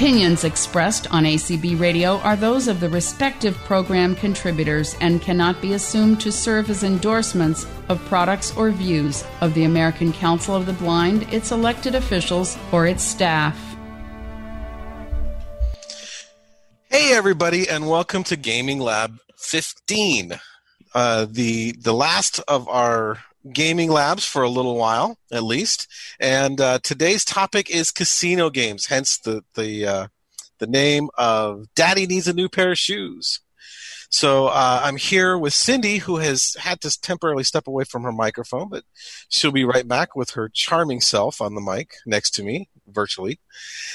Opinions expressed on ACB Radio are those of the respective program contributors and cannot be assumed to serve as endorsements of products or views of the American Council of the Blind, its elected officials, or its staff. Hey, everybody, and welcome to Gaming Lab 15, uh, the the last of our gaming labs for a little while, at least. And uh, today's topic is casino games, hence the the uh, the name of "Daddy Needs a New Pair of Shoes." So uh, I'm here with Cindy, who has had to temporarily step away from her microphone, but she'll be right back with her charming self on the mic next to me virtually.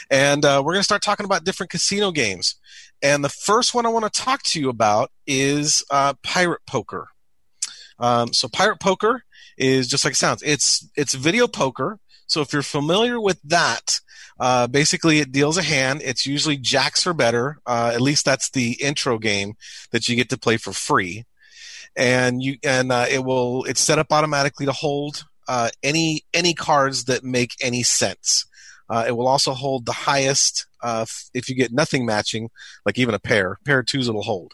And uh, we're going to start talking about different casino games. And the first one I want to talk to you about is uh, Pirate Poker. Um, so Pirate Poker is just like it sounds. It's it's video poker. So if you're familiar with that, uh, basically it deals a hand. It's usually jacks or better. Uh, at least that's the intro game that you get to play for free, and you and uh, it will it's set up automatically to hold uh, any any cards that make any sense. Uh, it will also hold the highest uh, if you get nothing matching, like even a pair. Pair of twos it'll hold.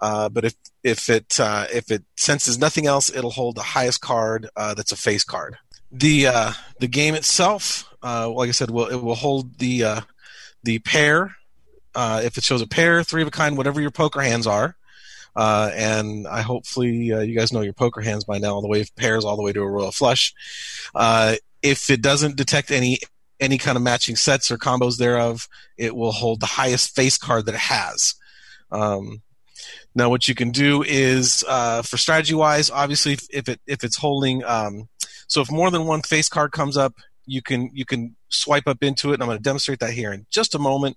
Uh, but if if it uh, if it senses nothing else, it'll hold the highest card uh, that's a face card. The uh, the game itself, uh, like I said, will it will hold the the pair. if it shows a pair, three of a kind, whatever your poker hands are, and I hopefully you guys know your poker hands by now, all the way of pairs all the way to a royal flush. if it doesn't detect any any kind of matching sets or combos thereof, it will hold the highest face card that it has. Um, now, what you can do is uh, for strategy wise, obviously, if, it if it's holding, um, so if more than one face card comes up, you can you can swipe up into it. And I'm going to demonstrate that here in just a moment.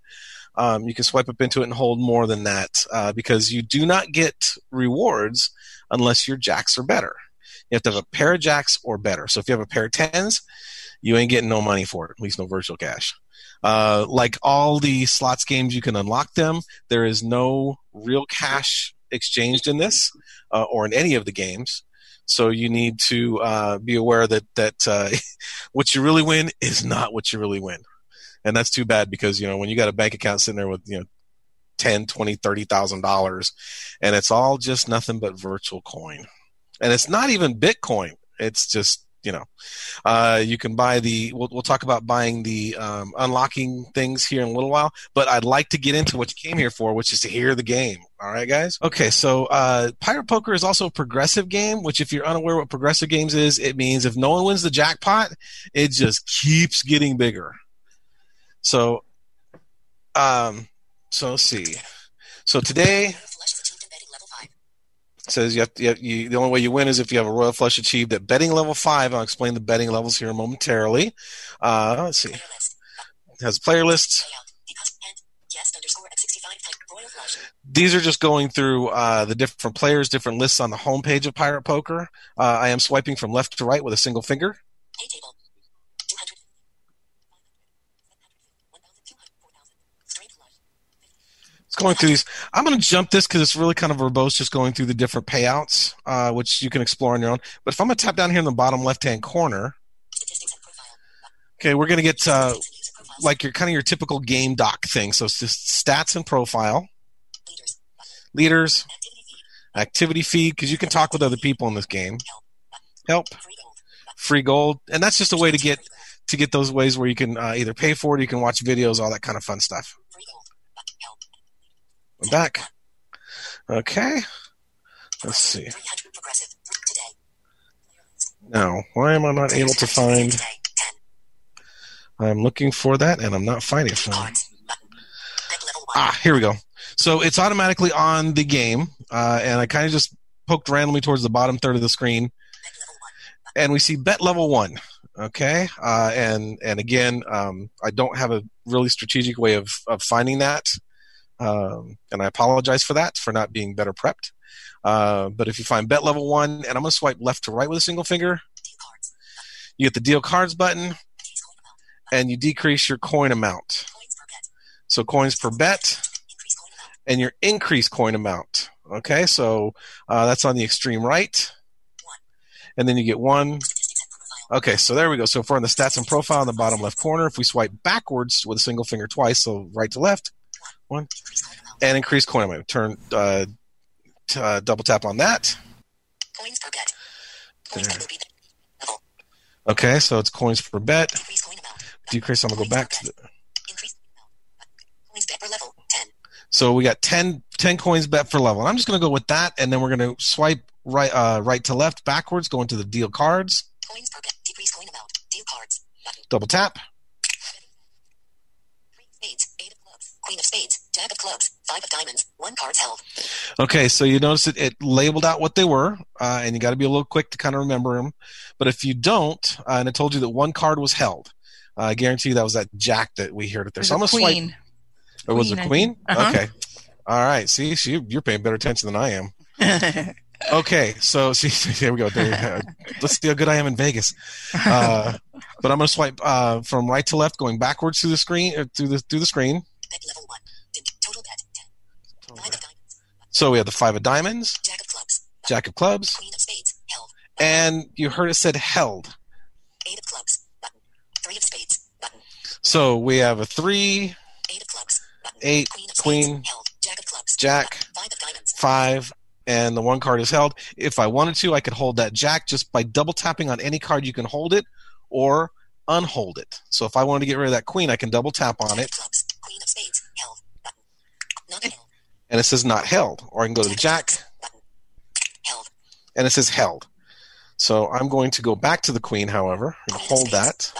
Um, you can swipe up into it and hold more than that uh, because you do not get rewards unless your jacks are better. You have to have a pair of jacks or better. So if you have a pair of tens, you ain't getting no money for it, at least no virtual cash. Uh, like all the slots games, you can unlock them. There is no real cash exchanged in this uh, or in any of the games. So you need to uh, be aware that that uh, what you really win is not what you really win, and that's too bad because you know when you got a bank account sitting there with you know ten, twenty, thirty thousand dollars, and it's all just nothing but virtual coin, and it's not even Bitcoin. It's just you know, uh, you can buy the. We'll, we'll talk about buying the um, unlocking things here in a little while. But I'd like to get into what you came here for, which is to hear the game. All right, guys. Okay, so uh, Pirate Poker is also a progressive game. Which, if you're unaware what progressive games is, it means if no one wins the jackpot, it just keeps getting bigger. So, um, so let's see. So today says you have, to, you, have you, the only way you win is if you have a royal flush achieved at betting level five. I'll explain the betting levels here momentarily. Uh, let's see. It has player lists. These are just going through uh, the different players, different lists on the homepage of Pirate Poker. Uh, I am swiping from left to right with a single finger. It's going through these. I'm going to jump this because it's really kind of verbose, just going through the different payouts, uh, which you can explore on your own. But if I'm going to tap down here in the bottom left-hand corner, okay, we're going to get uh, like your kind of your typical game doc thing. So it's just stats and profile, leaders, activity feed, because you can talk with other people in this game. Help, free gold, and that's just a way to get to get those ways where you can uh, either pay for it, you can watch videos, all that kind of fun stuff. I'm back. Okay. Let's see. Now, why am I not able to find? I'm looking for that, and I'm not finding it. Ah, here we go. So it's automatically on the game, uh, and I kind of just poked randomly towards the bottom third of the screen, and we see bet level one. Okay, uh, and and again, um, I don't have a really strategic way of of finding that. Um, and I apologize for that, for not being better prepped. Uh, but if you find bet level one, and I'm going to swipe left to right with a single finger, you get the deal cards button, and you decrease your coin amount. So coins per bet, and your increase coin amount. Okay, so uh, that's on the extreme right, and then you get one, Okay, so there we go. So if we're in the stats and profile in the bottom left corner, if we swipe backwards with a single finger twice, so right to left, one, and increase coin amount. Turn, uh, t- uh, double tap on that. Coins per bet. Coins There. bet will be the level. Okay, so it's coins per bet. Decrease coin. Decrease. I'm gonna go back to the. Increase. Coins bet per level. 10. So we got 10, 10 coins bet for level. And I'm just gonna go with that, and then we're gonna swipe right, uh, right to left backwards, go into the deal cards. Coins per bet. Decrease coin amount. Deal cards. Button. Double tap. Three of spades. Eight of clubs. Queen of spades. Jack of clubs. Five of diamonds. One cards held. Okay, so you notice it, it labeled out what they were, uh, and you got to be a little quick to kind of remember them. But if you don't, uh, and it told you that one card was held, uh, I guarantee you that was that jack that we heard it there. There's So I'm a gonna swipe. queen. Or was it Queen, I queen? Uh-huh. Okay. All right. See, she, you're paying better attention than I am. Okay, so see, here we go. There, uh, let's see how good I am in Vegas. Uh, but I'm gonna swipe uh, from right to left, going backwards through the screen, uh, through the through the screen. Bet level 1. Dim. Total bet. 10. Five of diamonds. So we have the five of diamonds, Jack of clubs. jack of clubs, Queen of spades. Held. and you heard it said held. Eight of clubs. Button. Three of spades. Button. So we have a three, Eight of clubs. Button. Eight, Queen of spades. Held. Jack of clubs. jack, Button. Five of diamonds. five, and the one card is held. If I wanted to, I could hold that jack just by double tapping on any card. You can hold it or unhold it. So if I wanted to get rid of that queen, I can double tap on it, clubs. Queen spades. Held. Button. Not held. And it says not held. Or I can go to the Jack and it says held. So I'm going to go back to the queen, however, and hold that.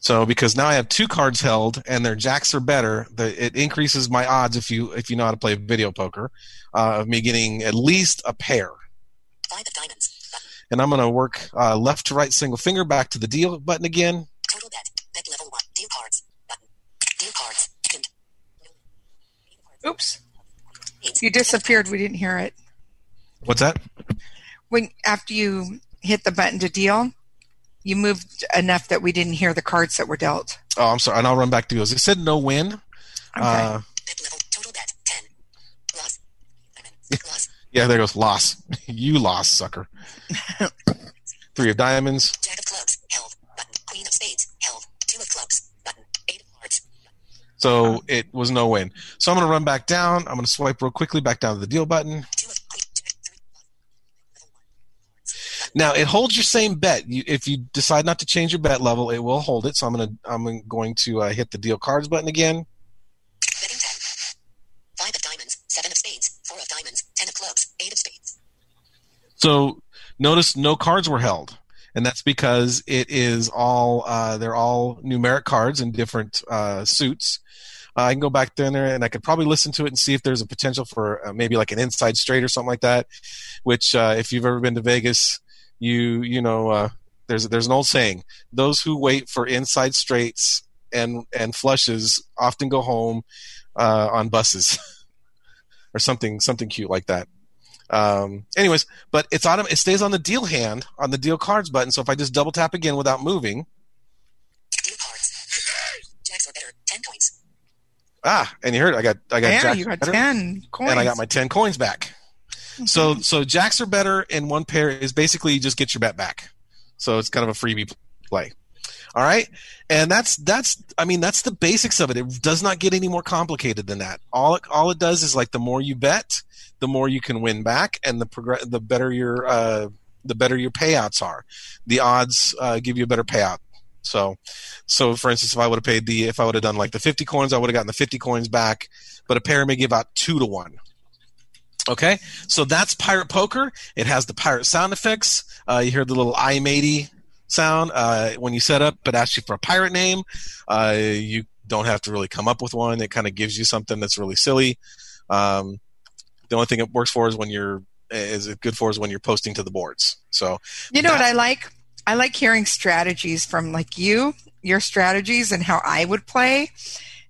So because now I have two cards held and their jacks are better, the, it increases my odds if you if you know how to play video poker uh, of me getting at least a pair. And I'm going to work uh, left to right single finger back to the deal button again. Total bet. Bet level 1. Deal cards. Button. Deal cards. Dimmed. Oops. You disappeared. We didn't hear it. What's that? When after you hit the button to deal, you moved enough that we didn't hear the cards that were dealt. Oh, I'm sorry. And I'll run back to deals. It said no win. Okay. Uh, Bet level. Total bet. 10. Loss. Diamond. Loss. yeah, there goes loss. you lost, sucker. Three of diamonds. Jack of clubs. Held. Button. Queen of spades. Held. Two of clubs. Button. Eight of hearts. So it was no win. So I'm going to run back down. I'm going to swipe real quickly back down to the deal button. Two of queen. Jack. Three. Level 1. Now it holds your same bet. You, if you decide not to change your bet level, it will hold it. So I'm gonna I'm going to uh, hit the deal cards button again. Betting 10. Five of diamonds. Seven of spades. Four of diamonds. Ten of clubs. Eight of spades. So notice no cards were held, and that's because it is all uh, they're all numeric cards in different uh, suits. Uh, I can go back down there and I could probably listen to it and see if there's a potential for uh, maybe like an inside straight or something like that. Which, uh, if you've ever been to Vegas, you you know uh, there's there's an old saying: those who wait for inside straights and and flushes often go home uh, on buses or something something cute like that. Um, anyways, but it's on it stays on the deal hand on the deal cards button. So if I just double tap again without moving, Deal cards. Jacks are better. Ten coins. Ah, and you heard I got I got yeah, you got better, ten coins. and I got my ten coins back. So so jacks are better and one pair is basically you just get your bet back. So it's kind of a freebie play. All right, and that's that's I mean that's the basics of it. It does not get any more complicated than that. All it, all it does is like the more you bet, the more you can win back, and the progress the better your uh, the better your payouts are. The odds uh, give you a better payout. So, so for instance, if I would have paid the if I would have done like the fifty coins, I would have gotten the fifty coins back. But a pair may give out two to one. Okay, so that's Pirate Poker. It has the pirate sound effects. Uh, you hear the little I matey sound uh, when you set up, but asks you for a pirate name. Uh, you don't have to really come up with one. It kind of gives you something that's really silly. Um, the only thing it works for is when you're is it good for is when you're posting to the boards. So You know what I like? I like hearing strategies from like you, your strategies, and how I would play.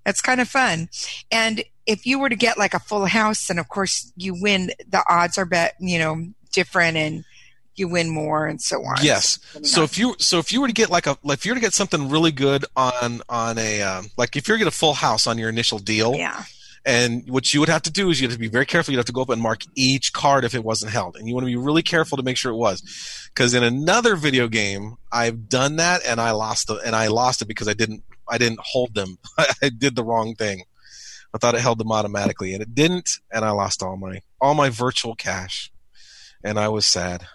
It's kind of fun. And if you were to get like a full house, and of course you win, the odds are bet you know different, and you win more, and so on. Yes. So if you so if you were to get like a like if you were to get something really good on on a um, like if you're to get a full house on your initial deal, yeah, And what you would have to do is you have to be very careful. You'd have to go up and mark each card if it wasn't held. And you want to be really careful to make sure it was. Because in another video game, I've done that and I lost it and I lost it because I didn't I didn't hold them. I did the wrong thing. I thought it held them automatically and it didn't and I lost all my all my virtual cash. And I was sad.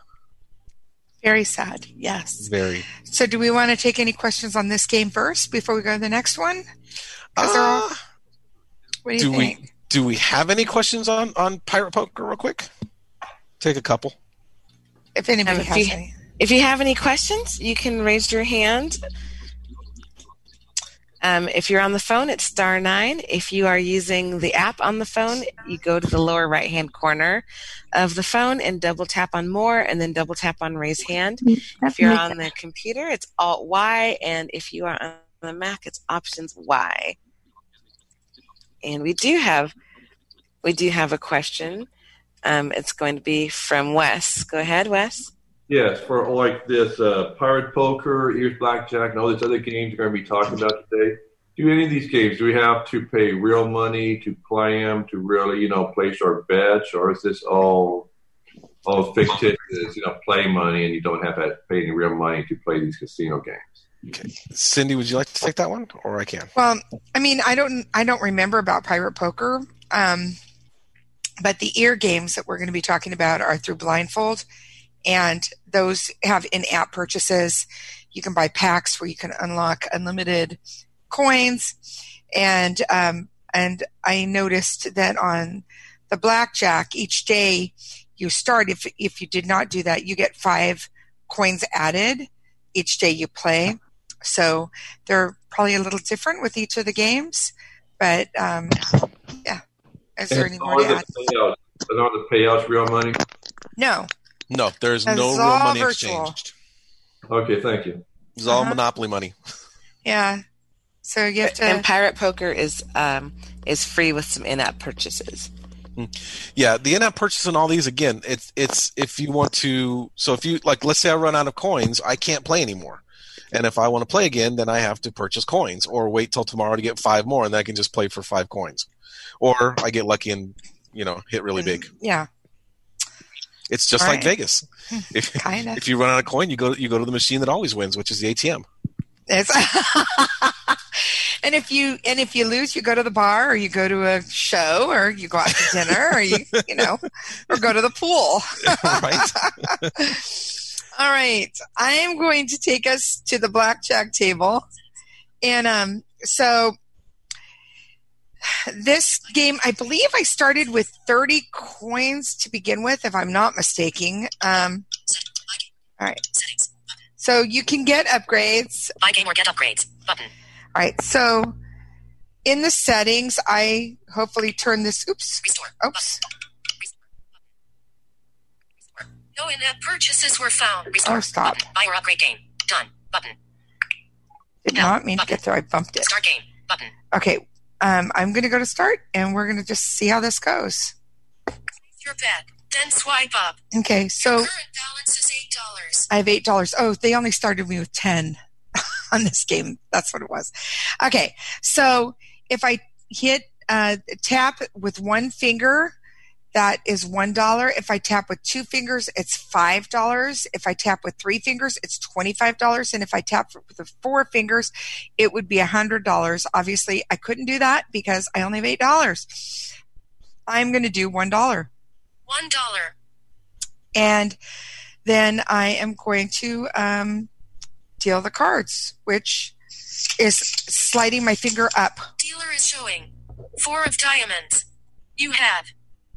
Very sad. Yes. Very. So, do we want to take any questions on this game first before we go to the next one? 'Cause they're all- Uh, what do you do think? we do we have any questions on on pirate poker real quick? Take a couple. if anybody Um, if has you- any. If you have any questions, you can raise your hand. Um, if you're on the phone, it's star nine. If you are using the app on the phone, you go to the lower right hand corner of the phone and double tap on more and then double tap on raise hand. If you're on the computer, it's Alt Y. And if you are on the Mac, it's Options Y. And we do have we do have a question. Um, it's going to be from Wes. Go ahead, Wes. Yes, for like this uh, pirate poker, ears blackjack, and all these other games we're going to be talking about today. Do any of these games do we have to pay real money to play them to really, you know, place our bets, or is this all all fictitious? You know, play money and you don't have to pay any real money to play these casino games. Okay. Cindy, would you like to take that one? Or I can. Well, I mean, I don't, I don't remember about Pirate Poker, um, but the ear games that we're going to be talking about are through Blindfold, and those have in-app purchases. You can buy packs where you can unlock unlimited coins, and um, and I noticed that on the blackjack each day you start if if you did not do that you get five coins added each day you play so they're probably a little different with each of the games, but um, yeah. Is there any more to are add? the payouts, are the payouts real money? No. No, there's no real money virtual. exchanged. Okay, thank you. It's all Uh-huh. monopoly money. Yeah. So you have to. and Pirate Poker is um, is free with some in-app purchases. Yeah, the in-app purchase and all these again, it's it's if you want to. So if you like, let's say I run out of coins, I can't play anymore. And if I want to play again, then I have to purchase coins or wait till tomorrow to get five more, and then I can just play for five coins. Or I get lucky and you know hit really big. Mm, yeah. It's just All like right. Vegas. If Kind of. if you run out of coin, you go you go to the machine that always wins, which is the ATM. And if you and if you lose, you go to the bar or you go to a show or you go out to dinner or you you know or go to the pool. right? All right. I am going to take us to the blackjack table. And um, so this game, I believe I started with 30 coins to begin with, if I'm not mistaken. Um, all right. So you can get upgrades. Buy game or get upgrades. Button. All right. So in the settings, I hopefully turn this. Oops. Restore. Oops. No in-app purchases were found. Restore. Oh, stop. Button. Buy or upgrade game. Done. Button. Did No. not mean to get there. I bumped it. Start game. Button. Okay. Um, I'm going to go to start and we're going to just see how this goes. Your bet. Then swipe up. Okay. So. Current balance is eight dollars. I have eight dollars. Oh, they only started me with ten on this game. That's what it was. Okay, so if I hit uh, tap with one finger, that is one dollar. If I tap with two fingers, it's five dollars. If I tap with three fingers, it's twenty-five dollars. And if I tap with the four fingers, it would be a hundred dollars. Obviously, I couldn't do that because I only have eight dollars. I'm going to do one dollar. One dollar. and then I am going to um, deal the cards, which is sliding my finger up. Dealer is showing four of diamonds. You have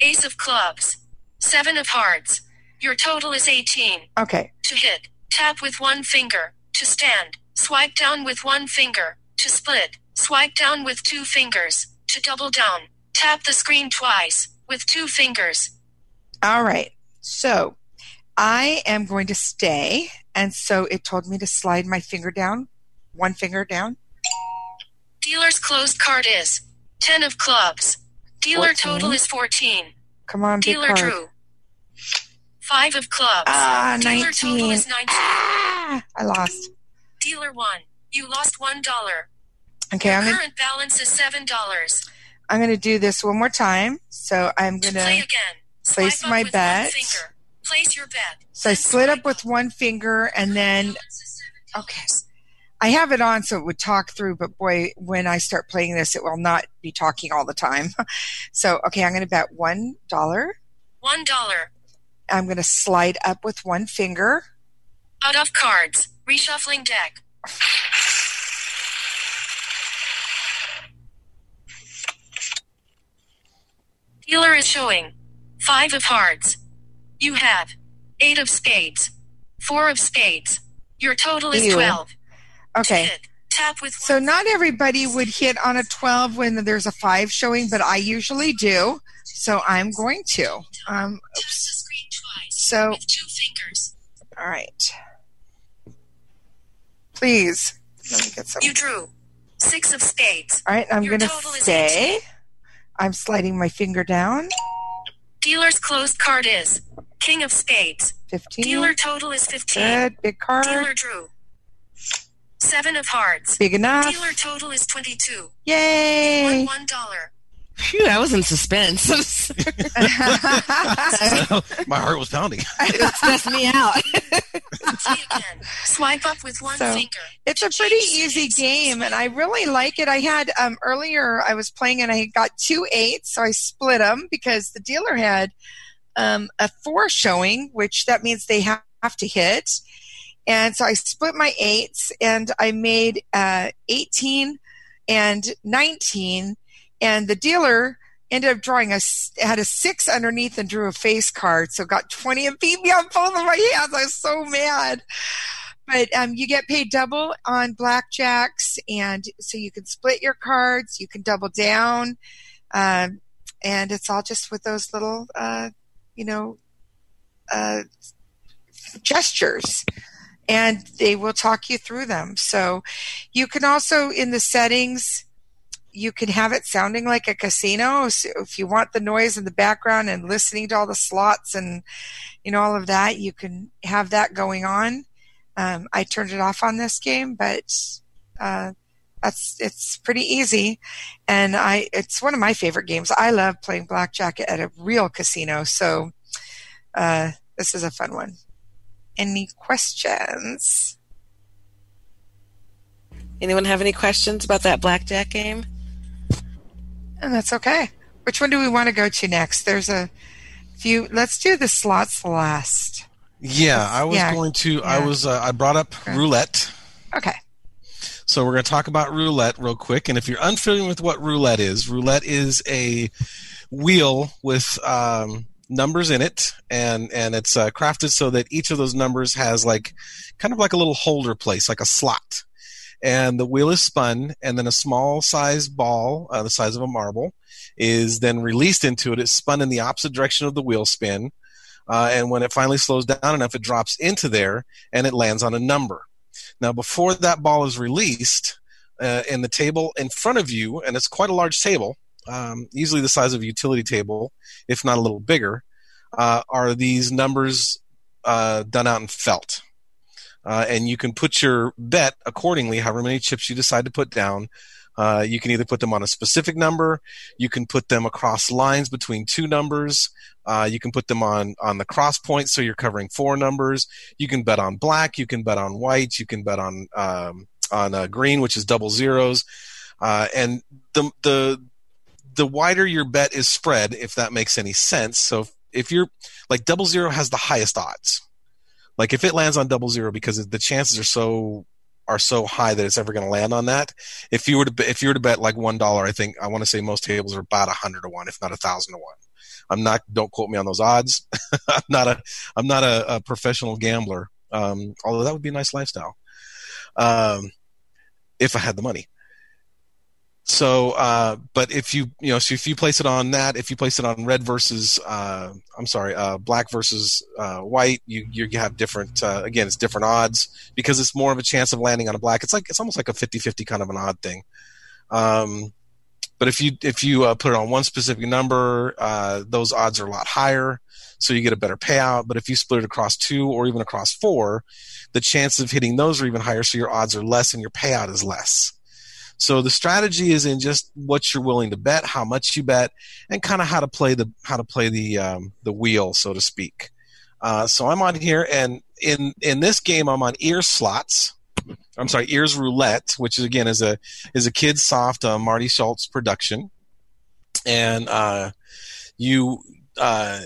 ace of clubs, seven of hearts. Your total is 18. Okay, To hit, tap with one finger. To stand, swipe down with one finger. To split, swipe down with two fingers. To double down, tap the screen twice with two fingers. all right. So I am going to stay, and so it told me to slide my finger down, one finger down. Dealer's closed card is 10 of clubs. Dealer 14. total is 14. Come on, Dealer drew 5 of clubs. Ah, Dealer total 19. is 19. Ah, I lost. Dealer 1. You lost $1. Okay, I'm gonna, Current balance is $7. I'm going to do this one more time. So I'm going To play again, place swipe my bet. Place your bet. So I split up with one finger and then Okay. I have it on so it would talk through, but boy, when I start playing this, it will not be talking all the time. So, okay, I'm going to bet $1. One dollar. I'm going to slide up with one finger. Out of cards. Reshuffling deck. Dealer is showing. Five of hearts. You have. Eight of spades. Four of spades. Your total is Ew. 12. Okay. So not everybody would hit on a 12 when there's a 5 showing, but I usually do. So I'm going to. Um, Tap the screen twice. so, two fingers. all right. Please. Let me get some. You drew. Six of spades. All right, I'm going to stay. I'm sliding my finger down. Dealer's closed card is King of spades. 15. Dealer total is 15. Good. Big card. Dealer drew. Seven of hearts. Big enough. Dealer total is 22. Yay. one dollar. Phew, I was in suspense. My heart was pounding. it stressed me out. Play again. Swipe up with one So, finger. It's a pretty easy game, and I really like it. I had um, earlier I was playing, and I got two eights, so I split them because the dealer had um, a four showing, which that means they have, have to hit. And so I split my eights, and I made uh, 18 and 19, and the dealer ended up drawing a had a six underneath and drew a face card, so got 20 and beat me on both of my hands. I was so mad. But um, you get paid double on blackjacks, and so you can split your cards, you can double down, um, and it's all just with those little, uh, you know, uh, gestures, and they will talk you through them. So you can also in the settings. You can have it sounding like a casino. So if you want the noise in the background and listening to all the slots and you know all of that, you can have that going on. Um, I turned it off on this game, but uh, that's it's pretty easy, and I it's one of my favorite games. I love playing blackjack at a real casino, so uh, this is a fun one. Any questions? Anyone have any questions about that blackjack game? And that's okay. Which one do we want to go to next? There's a few. Let's do the slots last. Yeah, I was Yeah, going to. I was. Uh, I brought up Okay. roulette. Okay. So we're going to talk about roulette real quick. And if you're unfamiliar with what roulette is, roulette is a wheel with um, numbers in it, and and it's uh, crafted so that each of those numbers has like kind of like a little holder place, like a slot. And the wheel is spun, and then a small size ball, uh, the size of a marble, is then released into it. It's spun in the opposite direction of the wheel spin. Uh, and when it finally slows down enough, it drops into there and it lands on a number. Now, before that ball is released, uh, in the table in front of you, and it's quite a large table, um, easily the size of a utility table, if not a little bigger, uh, are these numbers uh, done out in felt. Uh, and you can put your bet accordingly, however many chips you decide to put down. Uh, you can either put them on a specific number, you can put them across lines between two numbers, uh, you can put them on on the cross points, so you're covering four numbers. You can bet on black, you can bet on white, you can bet on um, on uh, green, which is double zeros, and the the the wider your bet is spread, if that makes any sense. So if, you're like double zero has the highest odds. Like if it lands on double zero, because the chances are so are so high that it's ever going to land on that. If you were to if you were to bet like one dollar, I think I want to say most tables are about a hundred to one, if not a thousand to one. I'm not. Don't quote me on those odds. I'm not a. I'm not a, a professional gambler. Um, although that would be a nice lifestyle, um, if I had the money. So, uh, but if you you know, so if you place it on that, if you place it on red versus, uh, I'm sorry, uh, black versus uh, white, you you have different. Uh, again, it's different odds because it's more of a chance of landing on a black. It's like it's almost like a 50-50 kind of an odd thing. Um, but if you if you uh, put it on one specific number, uh, those odds are a lot higher, so you get a better payout. But if you split it across two or even across four, the chances of hitting those are even higher, so your odds are less and your payout is less. So the strategy is in just what you're willing to bet, how much you bet, and kind of how to play the how to play the um, the wheel, so to speak. Uh, so I'm on here, and in in this game, I'm on ear slots. I'm sorry, ears roulette, which is again is a is a kid soft uh, Marty Schultz production, and uh, you uh,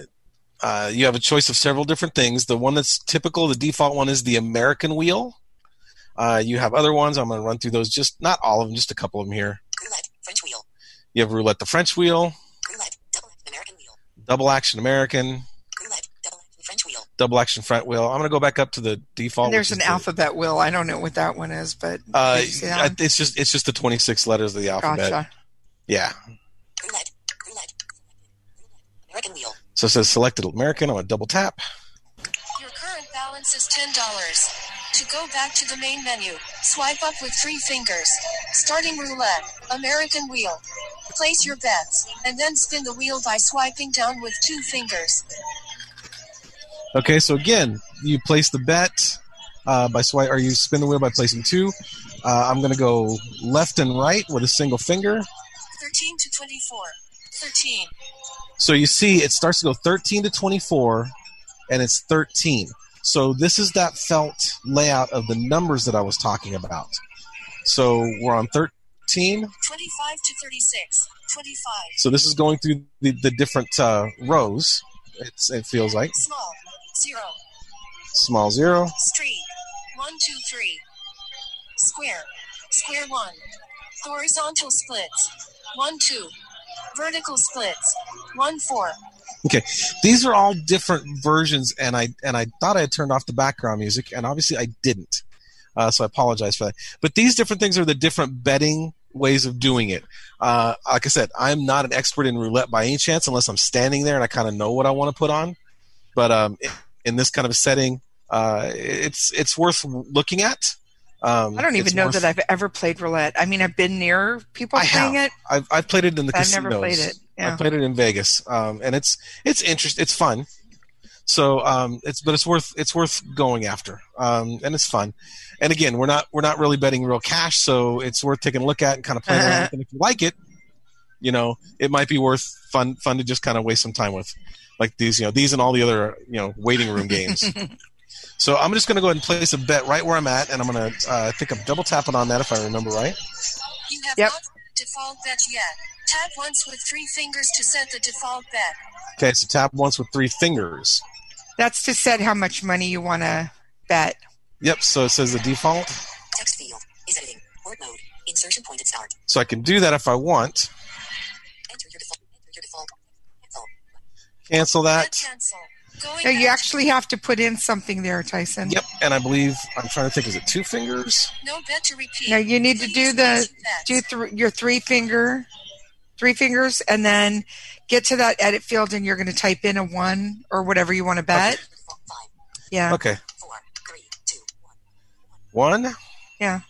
uh, you have a choice of several different things. The one that's typical, the default one, is the American wheel. Uh, you have other ones. I'm going to run through those. Just not all of them, just a couple of them here. Roulette, French wheel. You have roulette, the French wheel, Roulette, double American wheel. double action American, Roulette, double French wheel. double action front wheel. I'm going to go back up to the default. And there's an is the- alphabet wheel. I don't know what that one is, but Uh, did you see that I- one? it's just it's just the 26 letters of the alphabet. gotcha. Yeah. Roulette, roulette. American wheel. So it says selected American. I'm going to double tap. Your current balance is $10. To go back to the main menu, swipe up with three fingers. Starting roulette, American wheel. Place your bets, and then spin the wheel by swiping down with two fingers. Okay, so again, you place the bet uh, by swipe, or you spin the wheel by placing two. Uh, I'm going to go left and right with a single finger. 13 to 24. 13. So you see, it starts to go 13 to 24, and it's 13. So this is that felt layout of the numbers that I was talking about. So we're on 13. 25 to 36. 25. So this is going through the, the different uh, rows. It's, it feels like Small. 0. small zero. Street. one, two, three. Square. Square 1. Horizontal splits. 1, 2. Vertical splits. 1, 4. Okay, these are all different versions, and I and I thought I had turned off the background music, and obviously I didn't. Uh, so I apologize for that. But these different things are the different betting ways of doing it. Uh, like I said, I'm not an expert in roulette by any chance, unless I'm standing there and I kind of know what I want to put on. But um, in, this kind of a setting, uh, it's it's worth looking at. Um, I don't even know worth- that I've ever played roulette. I mean, I've been near people I playing have. it. I've I've played it in the I've never played it. I played it in Vegas, um, and it's it's interest. It's fun. So um, it's but it's worth it's worth going after, um, and it's fun. And again, we're not we're not really betting real cash, so it's worth taking a look at and kind of playing around. with. And if you like it, you know, it might be worth fun fun to just kind of waste some time with, like these you know these and all the other you know waiting room games. so I'm just going to go ahead and place a bet right where I'm at, and I'm going to uh, I think I'm double tapping on that if I remember right. You have Yep. Not default bet yet. Tap once with three fingers to set the default bet. Okay, so tap once with three fingers. That's to set how much money you want to bet. Yep, so it says the default. Text field is editing. Word mode. Insertion point at start. So I can do that if I want. Enter your default. Enter your default. Cancel. Cancel that. cancel. Going No, you back- actually have to put in something there, Tyson. Yep, and I believe I'm trying to think. Is it two fingers? No bet to repeat. No, you need to do the your do th- your three finger, three fingers, and then get to that edit field, and you're going to type in a one or whatever you want to bet. Default five, Yeah, Okay, one yeah.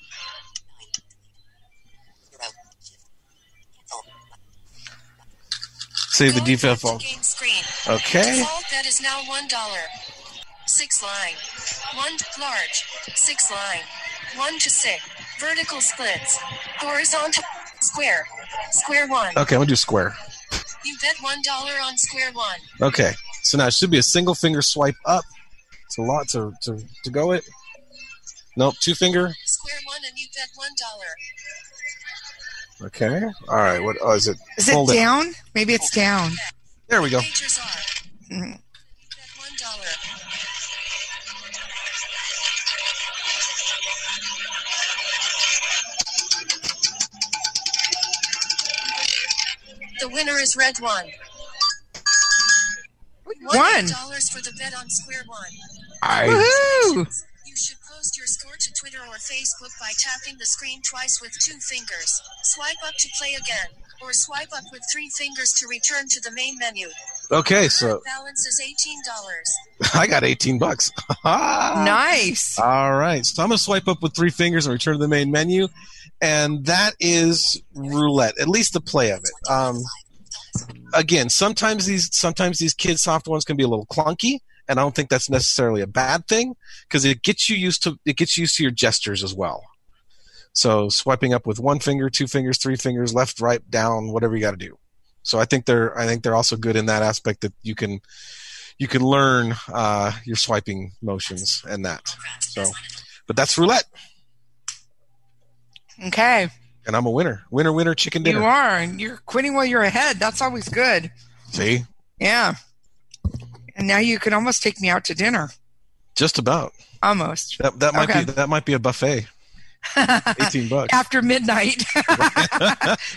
Save the Going back to default. game screen. Okay. Bet is now one dollar. Six line. One large. Six line. One to six. Vertical splits. Horizontal. Square. Square one. Okay, I'm gonna do square. You bet one dollar on square one. Okay, so now it should be a single finger swipe up. It's a lot to to, to go it. Nope, two finger. Square one and you bet one dollar. Okay. All right. What oh, is it? Is it Hold it. down? Maybe it's down. There we go. Majors are. Mhm. You bet one dollar. The winner is red one. One. dollars for the bet on square one. I Woohoo! You should post your score to Twitter or Facebook by tapping the screen twice with two fingers. Swipe up to play again, or swipe up with three fingers to return to the main menu. okay. So balance is eighteen dollars. I got 18 bucks. Nice. All right. So I'm going to swipe up with three fingers and return to the main menu. And that is roulette, at least the play of it. Um, again, sometimes these sometimes these kid soft ones can be a little clunky, and I don't think that's necessarily a bad thing because it gets you used to it gets you used to your gestures as well. So swiping up with one finger, two fingers, three fingers, left, right, down, whatever you got to do. So I think they're I think they're also good in that aspect that you can you can learn uh, your swiping motions and that. So, but that's roulette, Okay. and I'm a winner. Winner, winner, chicken dinner. You are, and you're quitting while you're ahead. That's always good. See, Yeah. And now you can almost take me out to dinner. just about. Almost. That that might Okay. be that might be a buffet. Eighteen bucks After midnight.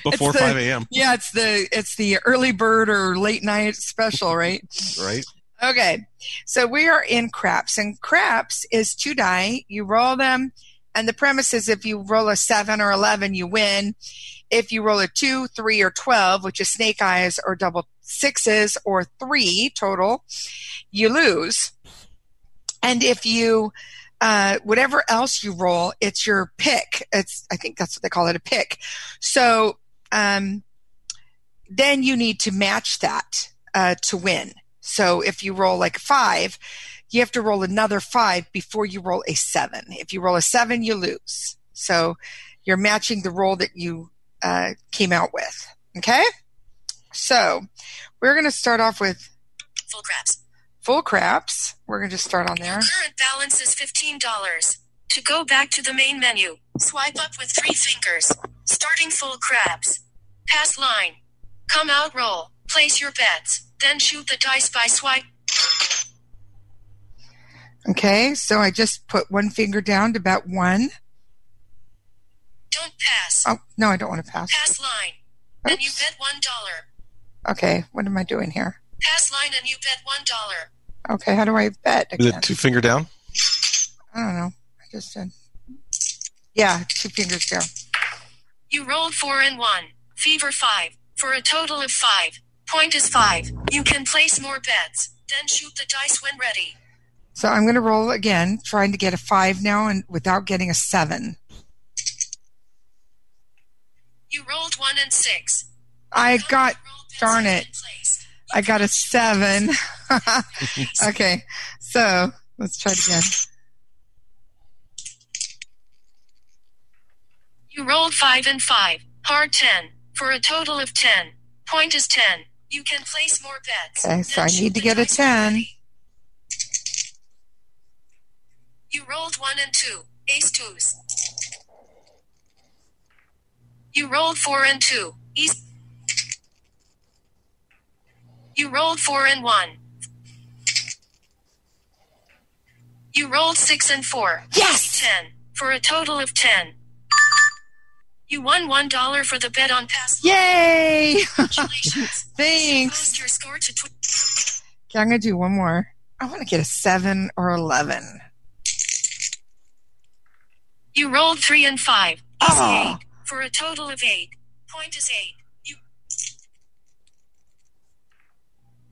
before the- five a.m. yeah, it's the it's the early bird or late night special, right? Right? Okay. So we are in craps, and craps is two die. You roll them, and the premise is if you roll a seven or eleven, you win. If you roll a two, three, or twelve, which is snake eyes or double sixes or three total, you lose. And if you uh, whatever else you roll, it's your pick. It's I think that's what they call it, a pick. So um, then you need to match that uh, to win. So if you roll like five, you have to roll another five before you roll a seven. If you roll a seven, you lose. So you're matching the roll that you uh, came out with. Okay? So we're going to start off with Full craps. full craps. We're going to just start on there. Current balance is $15. To go back to the main menu, swipe up with three fingers. Starting full craps. Pass line. Come out roll. Place your bets. Then shoot the dice by swipe. Okay, so I just put one finger down to bet one. Don't pass. Oh, no, I don't want to pass. Pass line. Then you bet $1. Okay, what am I doing here? Pass line and you bet $1. Okay, how do I bet again? Is it two finger down? I don't know. I just did. Yeah, two fingers down. You rolled 4 and 1. Fever 5. For a total of 5. Point is 5. You can place more bets. Then shoot the dice when ready. So I'm going to roll again, trying to get a five now, and without getting a seven. You rolled 1 and 6. I got, Roll bets darn it. I got a seven. okay, so let's try it again. You rolled 5 and 5. Hard 10. For a total of 10. Point is 10. You can place more bets. Okay, so I need to get a 10. You rolled 1 and 2. Ace deuce. You rolled 4 and 2. East. You rolled 4 and 1. You rolled 6 and 4. Yes! 10. For a total of 10. You won $1 for the bet on pass. Yay! Congratulations. Thanks. Your score to tw- Okay, I'm going to do one more. I want to get a seven or 11. You rolled 3 and 5. Easy Ah. 8. For a total of 8. Point is 8.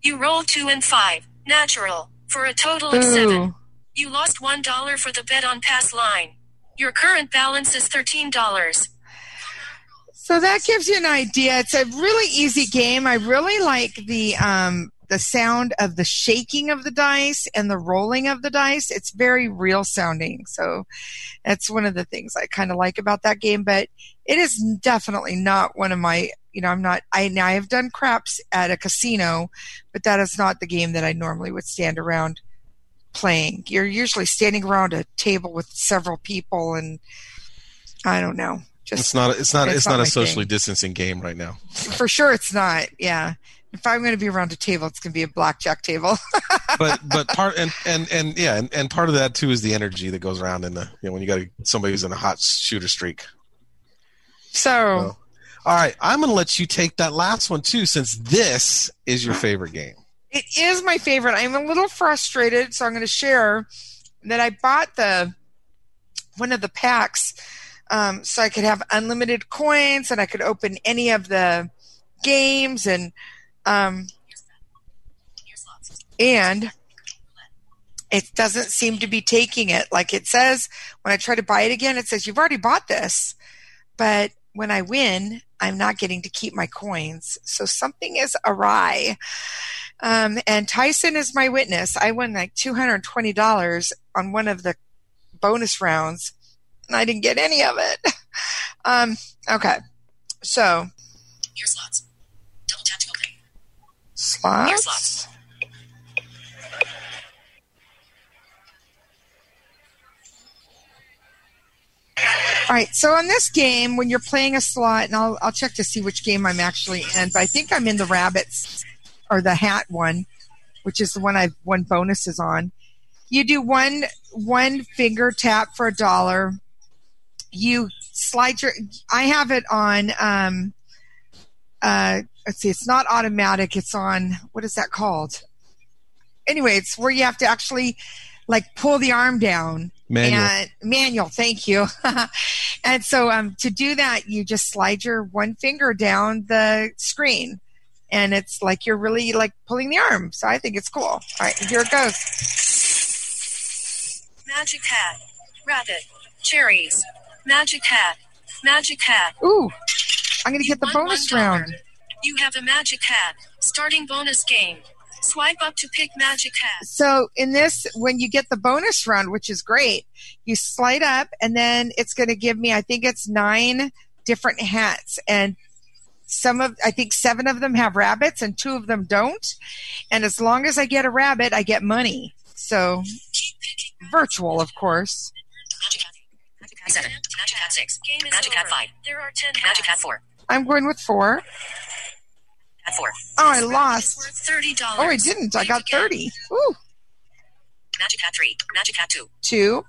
You You rolled 2 and 5. Natural. For a total of 7. You lost $1 for the bet on pass line. Your current balance is $13. So that gives you an idea. It's a really easy game. I really like the um, the sound of the shaking of the dice and the rolling of the dice. It's very real sounding. So that's one of the things I kind of like about that game. But it is definitely not one of my. You know, I'm not. I now I have done craps at a casino, but that is not the game that I normally would stand around playing. You're usually standing around a table with several people, and I don't know. Just It's not. It's not. It's It's, not not, a socially thing. distancing game right now. for sure it's not yeah if i'm going to be around a table it's going to be a blackjack table But but part and and and yeah, and, and part of that too is the energy that goes around in the you know when you got somebody who's in a hot shooter streak. so So, all right, I'm going to let you take that last one too, since this is your favorite game. it is my favorite i'm a little frustrated so i'm going to share that i bought the one of the packs um, so i could have unlimited coins and i could open any of the games and um, and it doesn't seem to be taking it. Like it says when i try to buy it again it says you've already bought this. But when i win i'm not getting to keep my coins. So something is awry. Um, and tyson is my witness. I won like $220 on one of the bonus rounds and I didn't get any of it. Um, okay, so Ear slots. Double tap to open. Slots. All right, so on this game, when you're playing a slot, and I'll, I'll check to see which game I'm actually in, but I think I'm in the rabbits or the hat one, which is the one I've won bonuses on. You do one one finger tap for a dollar. You slide your. I have it on. Um, uh, let's see, it's not automatic. It's on what is that called? Anyway, it's where you have to actually like pull the arm down Manual. and manual thank you and so um, to do that you just slide your one finger down the screen and it's like you're really like pulling the arm so i think it's cool all right here it goes Magic hat. Rabbit. Cherries. Magic hat. Magic hat. ooh i'm gonna get the bonus one dollar. round You have a magic hat. Starting bonus game. Swipe up to pick magic hat. so in this when you get the bonus round which is great you slide up and then it's going to give me i think it's nine different hats and some of i think seven of them have rabbits and two of them don't and as long as i get a rabbit i get money so virtual of course Magic hat. 7. Magic hat 6. Game is Magic hat 5. There are ten Magic hat 4. i'm going with four. Hat 4. Oh, I lost thirty dollars. oh i didn't i got 30 ooh Magic hat 3. Magic hat 2. two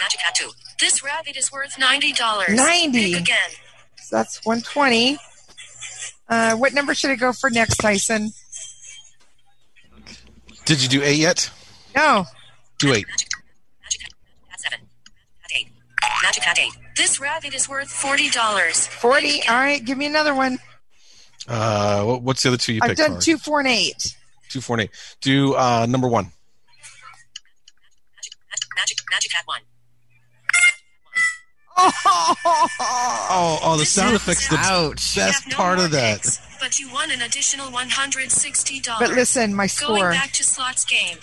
Magic hat 2. This rabbit is worth ninety dollars. 90. Pick again. so that's 120 uh, what number should i go for next tyson Did you do eight yet? no Do eight. Magic. Magic hat. Hat 7. Hat 8. Magic hat 8. This rabbit is worth forty dollars. 40 all right give me another one uh, what's the other two you picked? I've done two, four, and eight. Two, four, and eight. Do uh, number one. Magic, magic, magic one. Oh, oh, oh, the sound effects the Ouch. best no part of that. Picks, but you won an additional $160. But listen, my score. Going back to slots game.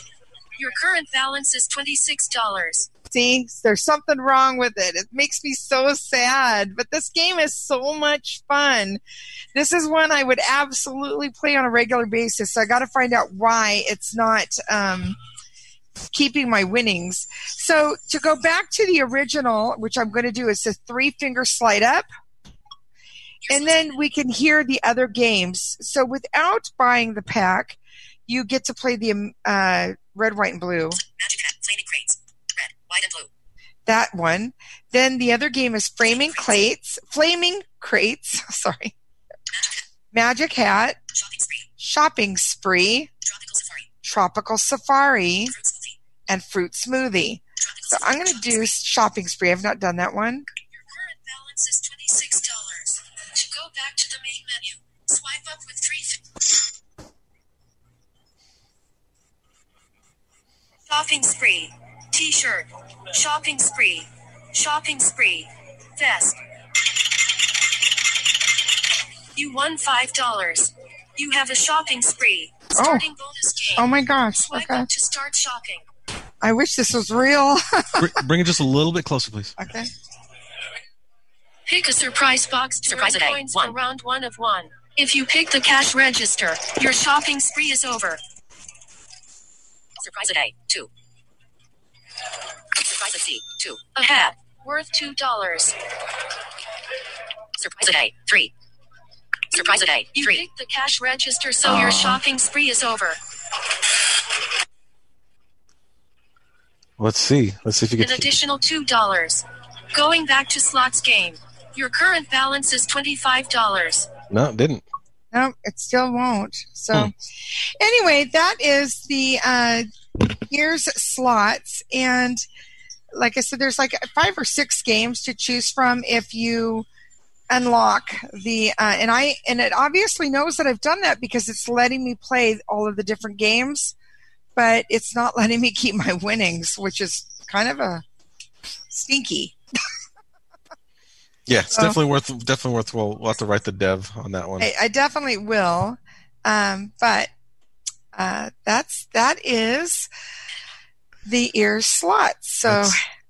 Your current balance is $26 empty. There's something wrong with it. It makes me so sad. But this game is so much fun. This is one I would absolutely play on a regular basis. So I got to find out why it's not. Um, keeping my winnings. So to go back to the original, which I'm going to do, is the three finger slide up. And then we can hear the other games. So without buying the pack, you get to play the um, uh, red, white, and blue. Magic crates. White and blue. that one. Then the other game is Flaming Crates, Flaming Crates, sorry. Magic Hat, Shopping spree. Shopping Spree, Tropical safari. Tropical Safari, Fruit smoothie. and Fruit Smoothie. Tropical So I'm going to do Shopping Spree. I've not done that one. Your current balance is twenty six dollars. To go back to the main menu, swipe up with three. Shopping spree. T-shirt. Shopping spree. Shopping spree. Vest. You won five dollars. You have a shopping spree. Oh. Starting bonus game. Oh my gosh. Swipe Okay. up to start shopping. I wish this was real. Br- Bring it just a little bit closer, please. okay. Pick a surprise box to Surprise earn a day. for One. round one of one. If you pick the cash register, your shopping spree is over. Surprise a day. 2. Surprise a C. 2. A hat worth two dollars. Surprise a day. 3. Surprise a day. You 3. picked the cash register, so your shopping spree is over. Let's see. Let's see if you get An additional two dollars. Going back to slots game. Your current balance is twenty-five dollars. No, it didn't. No, it still won't. So, Hmm. anyway, that is the uh, year's slots, and like I said, there's like five or six games to choose from if you unlock the. Uh, and I and it obviously knows that I've done that because it's letting me play all of the different games, but it's not letting me keep my winnings, which is kind of a stinky. Yeah, it's Oh. definitely worth. Definitely worth. We'll, we'll have to write the dev on that one. I, I definitely will. Um, but uh, that's that is the ear slot. So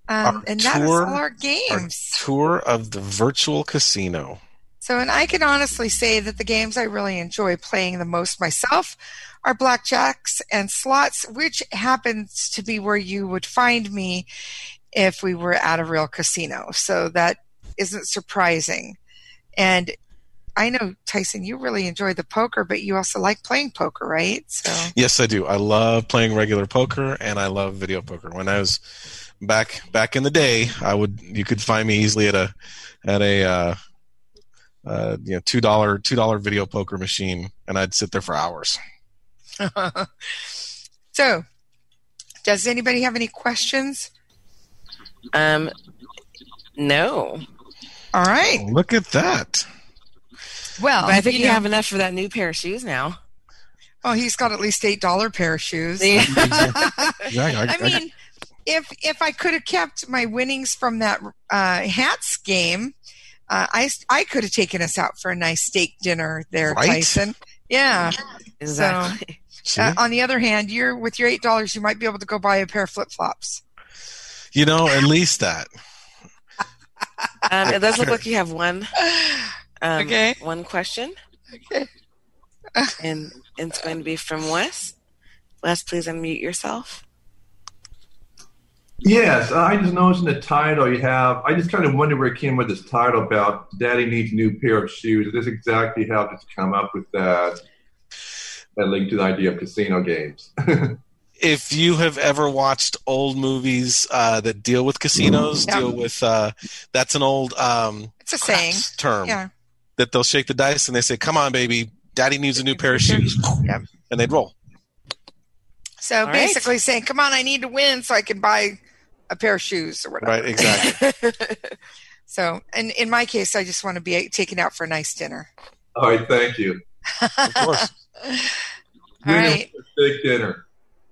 Um, Our and that is tour- all our Our games. tour of the virtual casino. So, and I can honestly say that the games I really enjoy playing the most myself are blackjacks and slots, which happens to be where you would find me if we were at a real casino. So that isn't surprising. And I know, Tyson, you really enjoy the poker, but you also like playing poker, right? So, Yes, I do. I love playing regular poker and I love video poker. When I was back back in the day, I would you could find me easily at a at a uh, uh, you know two dollar two dollar video poker machine, and I'd sit there for hours. so does anybody have any questions? Um, no, All right. Oh, look at that! Well, but I think you, know- have enough for that new pair of shoes now. Oh, he's got at least eight dollar pair of shoes. Exactly. I mean, if if I could have kept my winnings from that uh, hats game, uh, I I could have taken us out for a nice steak dinner there, Right? Tyson. Yeah. Exactly. See? Uh, on the other hand, you're with your eight dollars, you might be able to go buy a pair of flip flops. you know, at least that. um, it does look like you have one. Um, Okay. One question, Okay. and it's going to be from Wes. Wes, please unmute yourself. Yes, uh, I just noticed in the title you have. I just kind of wonder where it came with this title about "Daddy needs a new pair of shoes." Is this exactly how to come up with that? That link to the idea of casino games. If you have ever watched old movies uh, that deal with casinos, Yeah. deal with uh, that's an old um, It's a saying. term Yeah. That they'll shake the dice and they say, "Come on, baby, Daddy needs a new pair of shoes," Yep. and they'd roll. So All right. basically saying, come on, I need to win so I can buy a pair of shoes or whatever. Right? Exactly. So, and in my case, I just want to be taken out for a nice dinner. All right, thank you. of course. All right. Steak dinner.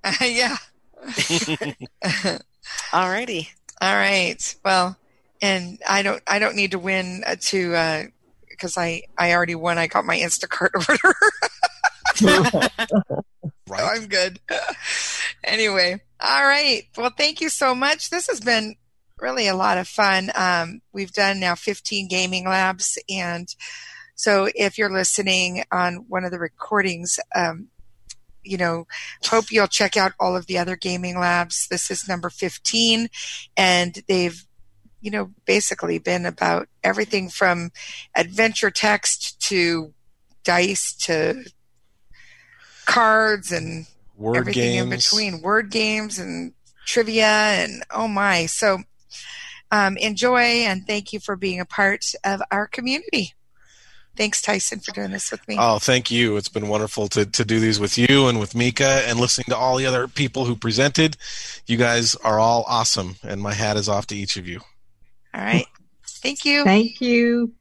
yeah. Alrighty. All right. Well, and I don't I don't need to win uh, to because I I already won. I got my Instacart order. Right. I'm good. anyway, all right. Well, thank you so much. This has been really a lot of fun. Um, we've done now 15 gaming labs, and so if you're listening on one of the recordings, um, you know, hope you'll check out all of the other gaming labs. This is number 15, and they've you know basically been about everything from adventure text to dice to cards and Word everything games. in between word games and trivia and oh my so um, enjoy and thank you for being a part of our community thanks tyson for doing this with me Oh, thank you. It's been wonderful to, to do these with you and with Mika and listening to all the other people who presented. You guys are all awesome, and my hat is off to each of you. All right thank you Thank you.